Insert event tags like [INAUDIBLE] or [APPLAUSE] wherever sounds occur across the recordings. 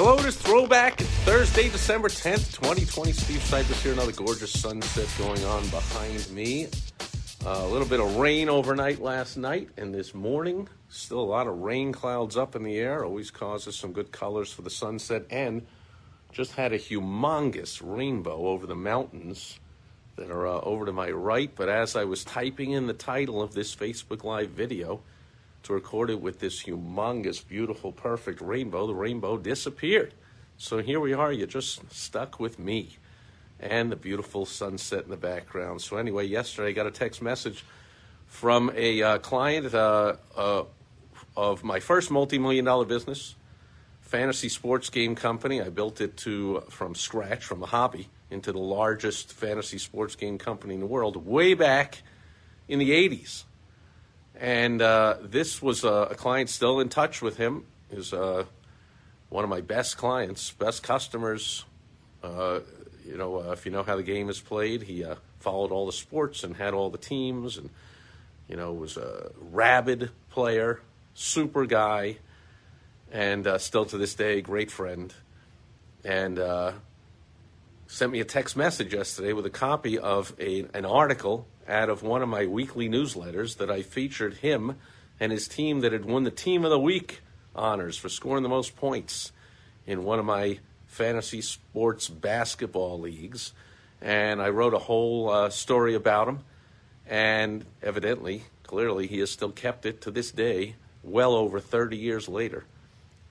Hello, it is Throwback Thursday, December 10th, 2020. Steve Sipress here. Another gorgeous sunset going on behind me. Uh, a little bit of rain overnight last night and this morning. Still a lot of rain clouds up in the air. Always causes some good colors for the sunset. And just had a humongous rainbow over the mountains that are uh, over to my right. But as I was typing in the title of this Facebook Live video, to record it with this humongous, beautiful, perfect rainbow, the rainbow disappeared. So here we are. You're just stuck with me and the beautiful sunset in the background. So, anyway, yesterday I got a text message from a uh, client uh, uh, of my first multi million dollar business, fantasy sports game company. I built it to from scratch, from a hobby, into the largest fantasy sports game company in the world way back in the 80s. And uh, this was a, a, client still in touch with him. Is uh, one of my best clients, best customers. Uh, you know, uh, if you know how the game is played, he uh, followed all the sports and had all the teams, and you know was a rabid player, super guy, and uh, still to this day, great friend. And sent me a text message yesterday with a copy of a, an article out of one of my weekly newsletters that I featured him and his team that had won the Team of the Week honors for scoring the most points in one of my fantasy sports basketball leagues. And I wrote a whole uh, story about him. And evidently, clearly, he has still kept it to this day, well over 30 years later.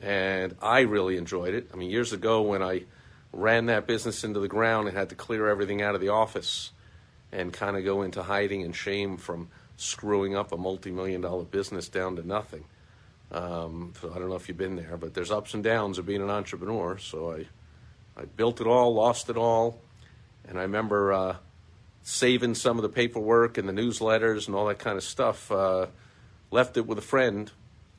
And I really enjoyed it. I mean, years ago when I ran that business into the ground and had to clear everything out of the office and kind of go into hiding and shame from screwing up a multi-million dollar business down to nothing. Um, so I don't know if you've been there, but there's ups and downs of being an entrepreneur. So I, I built it all, lost it all, and I remember uh, saving some of the paperwork and the newsletters and all that kind of stuff. Uh, left it with a friend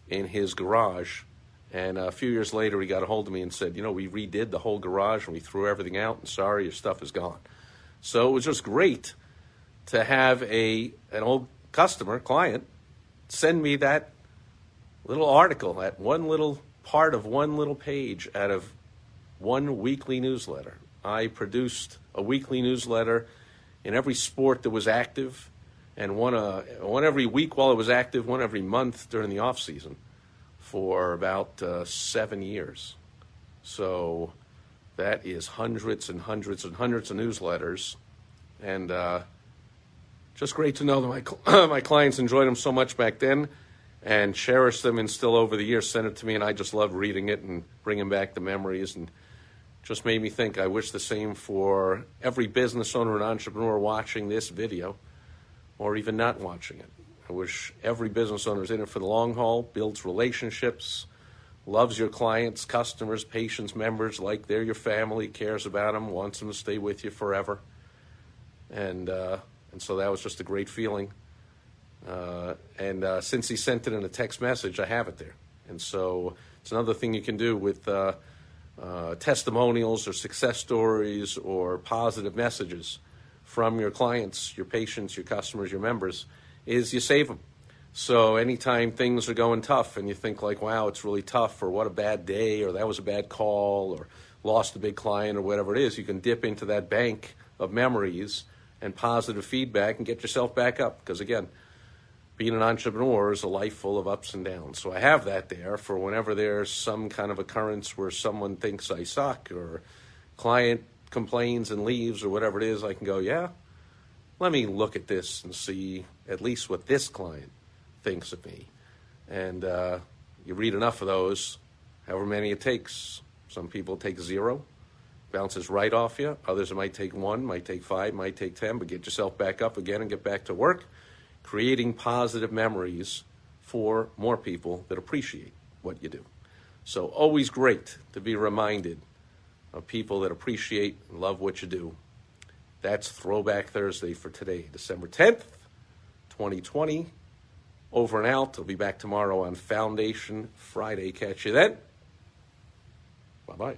in his garage, and a few years later, he got a hold of me and said, "You know, we redid the whole garage and we threw everything out. And sorry, your stuff is gone." So it was just great to have a an old customer client send me that little article, that one little part of one little page out of one weekly newsletter. I produced a weekly newsletter in every sport that was active, and one uh, one every week while it was active, one every month during the off season, for about uh, seven years. So that is hundreds and hundreds and hundreds of newsletters, and uh, just great to know that my [CLEARS THROAT] my clients enjoyed them so much back then and cherish them and still over the years send it to me and I just love reading it and bringing back the memories and just made me think I wish the same for every business owner and entrepreneur watching this video or even not watching it. I wish every business owner is in it for the long haul, builds relationships, loves your clients, customers, patients, members like they're your family, cares about them, wants them to stay with you forever. And uh, and so that was just a great feeling. Uh, and uh, since he sent it in a text message, I have it there. And so it's another thing you can do with uh, uh, testimonials or success stories or positive messages from your clients, your patients, your customers, your members, is you save them. So anytime things are going tough and you think like, wow, it's really tough, or what a bad day, or that was a bad call, or lost a big client, or whatever it is, you can dip into that bank of memories and positive feedback and get yourself back up. Because again, being an entrepreneur is a life full of ups and downs. So I have that there for whenever there's some kind of occurrence where someone thinks I suck or client complains and leaves or whatever it is, I can go, yeah, let me look at this and see at least what this client thinks of me. And uh, you read enough of those, however many it takes. Some people take zero, bounces right off you. Others might take one, might take five, might take ten, but get yourself back up again and get back to work, creating positive memories for more people that appreciate what you do. So always great to be reminded of people that appreciate and love what you do. That's Throwback Thursday for today, December 10th, 2020. Over and out. I'll be back tomorrow on Foundation Friday. Catch you then. Bye bye.